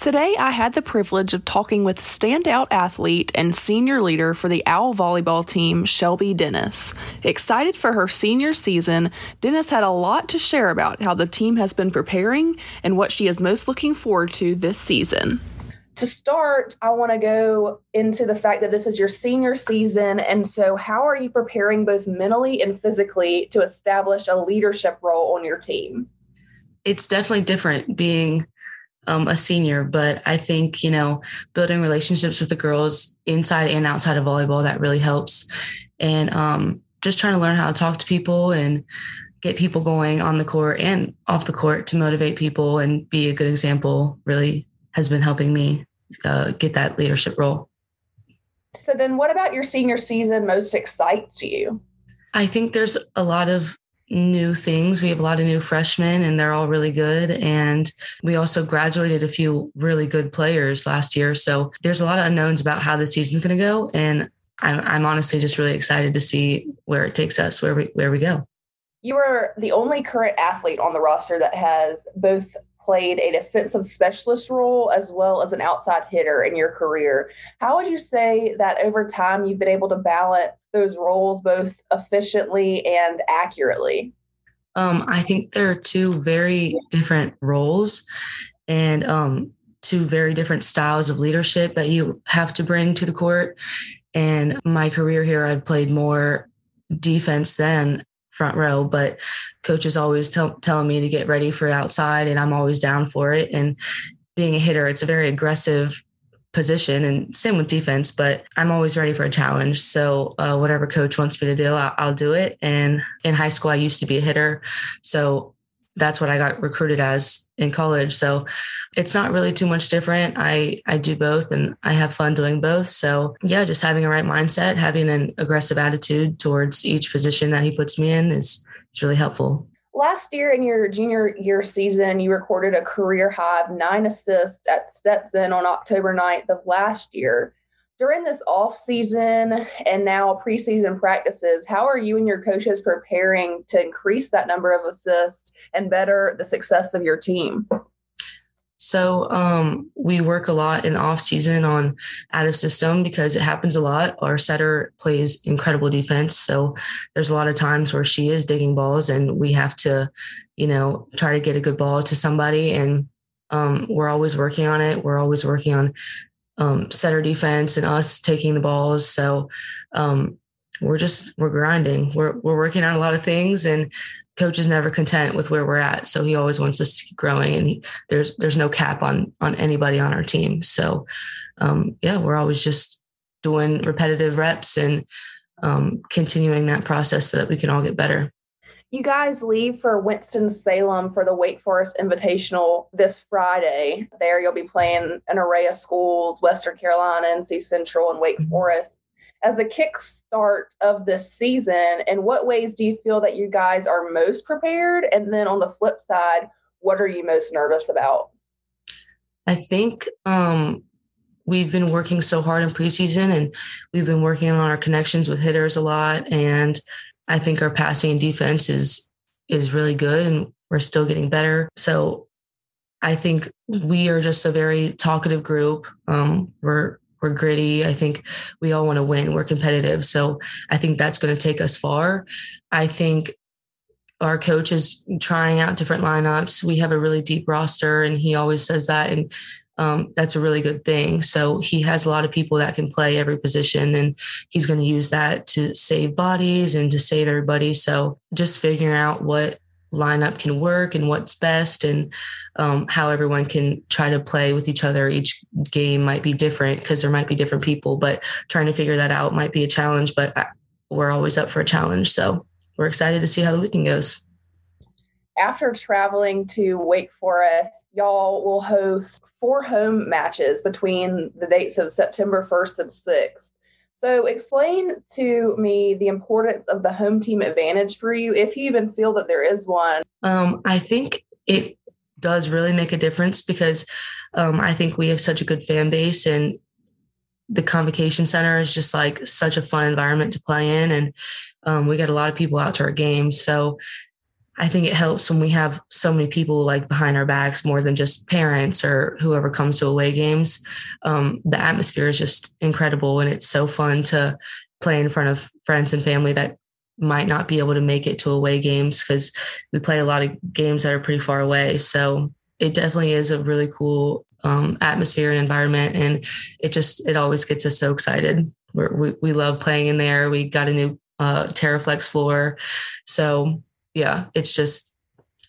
Today, I had the privilege of talking with standout athlete and senior leader for the OWL volleyball team, Shelby Dennis. Excited for her senior season, Dennis had a lot to share about how the team has been preparing and what she is most looking forward to this season. To start, I want to go into the fact that this is your senior season. And so, how are you preparing both mentally and physically to establish a leadership role on your team? It's definitely different being um, a senior, but I think, you know, building relationships with the girls inside and outside of volleyball, that really helps. And um, just trying to learn how to talk to people and get people going on the court and off the court to motivate people and be a good example really has been helping me uh, get that leadership role. So, then what about your senior season most excites you? I think there's a lot of new things. We have a lot of new freshmen and they're all really good. And we also graduated a few really good players last year. So there's a lot of unknowns about how the season's going to go. And I'm, I'm honestly just really excited to see where it takes us, where we, where we go. You are the only current athlete on the roster that has both played a defensive specialist role as well as an outside hitter in your career. How would you say that over time you've been able to balance those roles both efficiently and accurately? Um, I think there are two very different roles and um, two very different styles of leadership that you have to bring to the court. And my career here, I've played more defense than front row, but coach is always tell, telling me to get ready for outside, and I'm always down for it. And being a hitter, it's a very aggressive position, and same with defense. But I'm always ready for a challenge. So uh, whatever coach wants me to do, I'll, I'll do it. And in high school, I used to be a hitter, so that's what I got recruited as in college. So it's not really too much different. I I do both and I have fun doing both. So yeah, just having a right mindset, having an aggressive attitude towards each position that he puts me in is it's really helpful. Last year in your junior year season, you recorded a career high of nine assists at Stetson on October 9th of last year. During this off season and now preseason practices, how are you and your coaches preparing to increase that number of assists and better the success of your team? So um, we work a lot in the off season on out of system because it happens a lot. Our setter plays incredible defense, so there's a lot of times where she is digging balls, and we have to, you know, try to get a good ball to somebody. And um, we're always working on it. We're always working on um, setter defense and us taking the balls. So um, we're just we're grinding. We're we're working on a lot of things, and coach is never content with where we're at so he always wants us to keep growing and he, there's there's no cap on on anybody on our team so um, yeah we're always just doing repetitive reps and um, continuing that process so that we can all get better you guys leave for Winston-Salem for the Wake Forest Invitational this Friday. There, you'll be playing an array of schools Western Carolina, NC Central, and Wake mm-hmm. Forest as a kickstart of this season, in what ways do you feel that you guys are most prepared? And then on the flip side, what are you most nervous about? I think um, we've been working so hard in preseason and we've been working on our connections with hitters a lot. And I think our passing and defense is is really good and we're still getting better. So I think we are just a very talkative group. Um, we're we're gritty. I think we all want to win. We're competitive. So I think that's going to take us far. I think our coach is trying out different lineups. We have a really deep roster, and he always says that. And um, that's a really good thing. So he has a lot of people that can play every position, and he's going to use that to save bodies and to save everybody. So just figuring out what lineup can work and what's best and um, how everyone can try to play with each other. Each game might be different because there might be different people, but trying to figure that out might be a challenge. But we're always up for a challenge, so we're excited to see how the weekend goes. After traveling to Wake Forest, y'all will host four home matches between the dates of September 1st and 6th. So, explain to me the importance of the home team advantage for you, if you even feel that there is one. Um, I think it does really make a difference because um, I think we have such a good fan base and the convocation center is just like such a fun environment to play in and um, we get a lot of people out to our games so I think it helps when we have so many people like behind our backs more than just parents or whoever comes to away games. Um, the atmosphere is just incredible and it's so fun to play in front of friends and family that might not be able to make it to away games because we play a lot of games that are pretty far away. So it definitely is a really cool um, atmosphere and environment. And it just, it always gets us so excited. We're, we we love playing in there. We got a new uh, Taraflex floor. So yeah, it's just,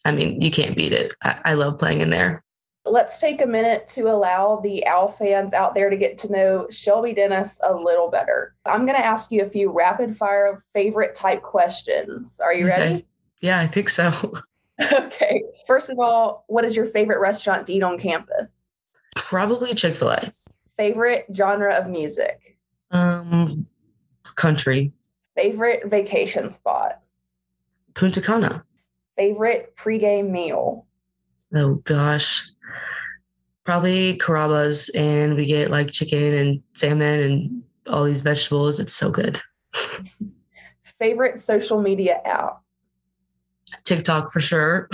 I mean, you can't beat it. I, I love playing in there. Let's take a minute to allow the OWL fans out there to get to know Shelby Dennis a little better. I'm going to ask you a few rapid fire favorite type questions. Are you ready? Yeah, I think so. okay. First of all, what is your favorite restaurant to eat on campus? Probably Chick fil A. Favorite genre of music? Um, country. Favorite vacation spot? Punta Cana. Favorite pregame meal? Oh gosh. Probably Carrabba's, and we get like chicken and salmon and all these vegetables. It's so good. Favorite social media app? TikTok for sure.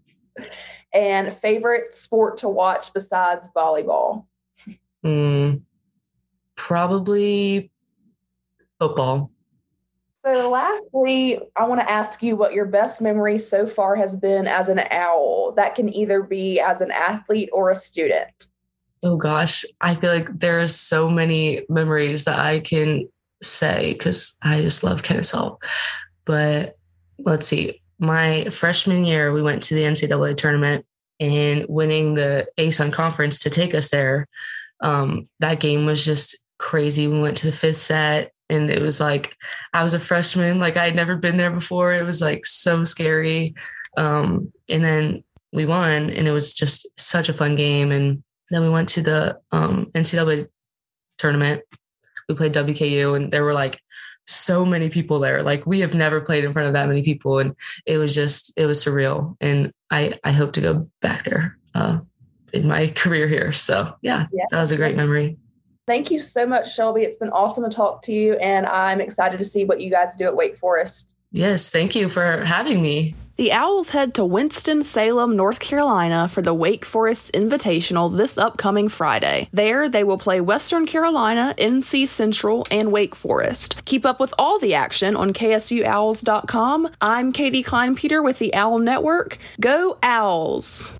and favorite sport to watch besides volleyball? Mm, probably football. So, lastly, I want to ask you what your best memory so far has been as an owl. That can either be as an athlete or a student. Oh gosh, I feel like there's so many memories that I can say because I just love Kennesaw. But let's see, my freshman year, we went to the NCAA tournament and winning the ASUN conference to take us there. Um, that game was just crazy. We went to the fifth set and it was like I was a freshman, like I had never been there before. It was like so scary. Um, and then we won, and it was just such a fun game. And then we went to the um, NCAA tournament. We played WKU, and there were like so many people there. Like we have never played in front of that many people, and it was just it was surreal. And I I hope to go back there uh, in my career here. So yeah, yeah. that was a great memory. Thank you so much, Shelby. It's been awesome to talk to you, and I'm excited to see what you guys do at Wake Forest. Yes, thank you for having me. The Owls head to Winston-Salem, North Carolina for the Wake Forest Invitational this upcoming Friday. There, they will play Western Carolina, NC Central, and Wake Forest. Keep up with all the action on KSUOwls.com. I'm Katie Klein Peter with the Owl Network. Go Owls!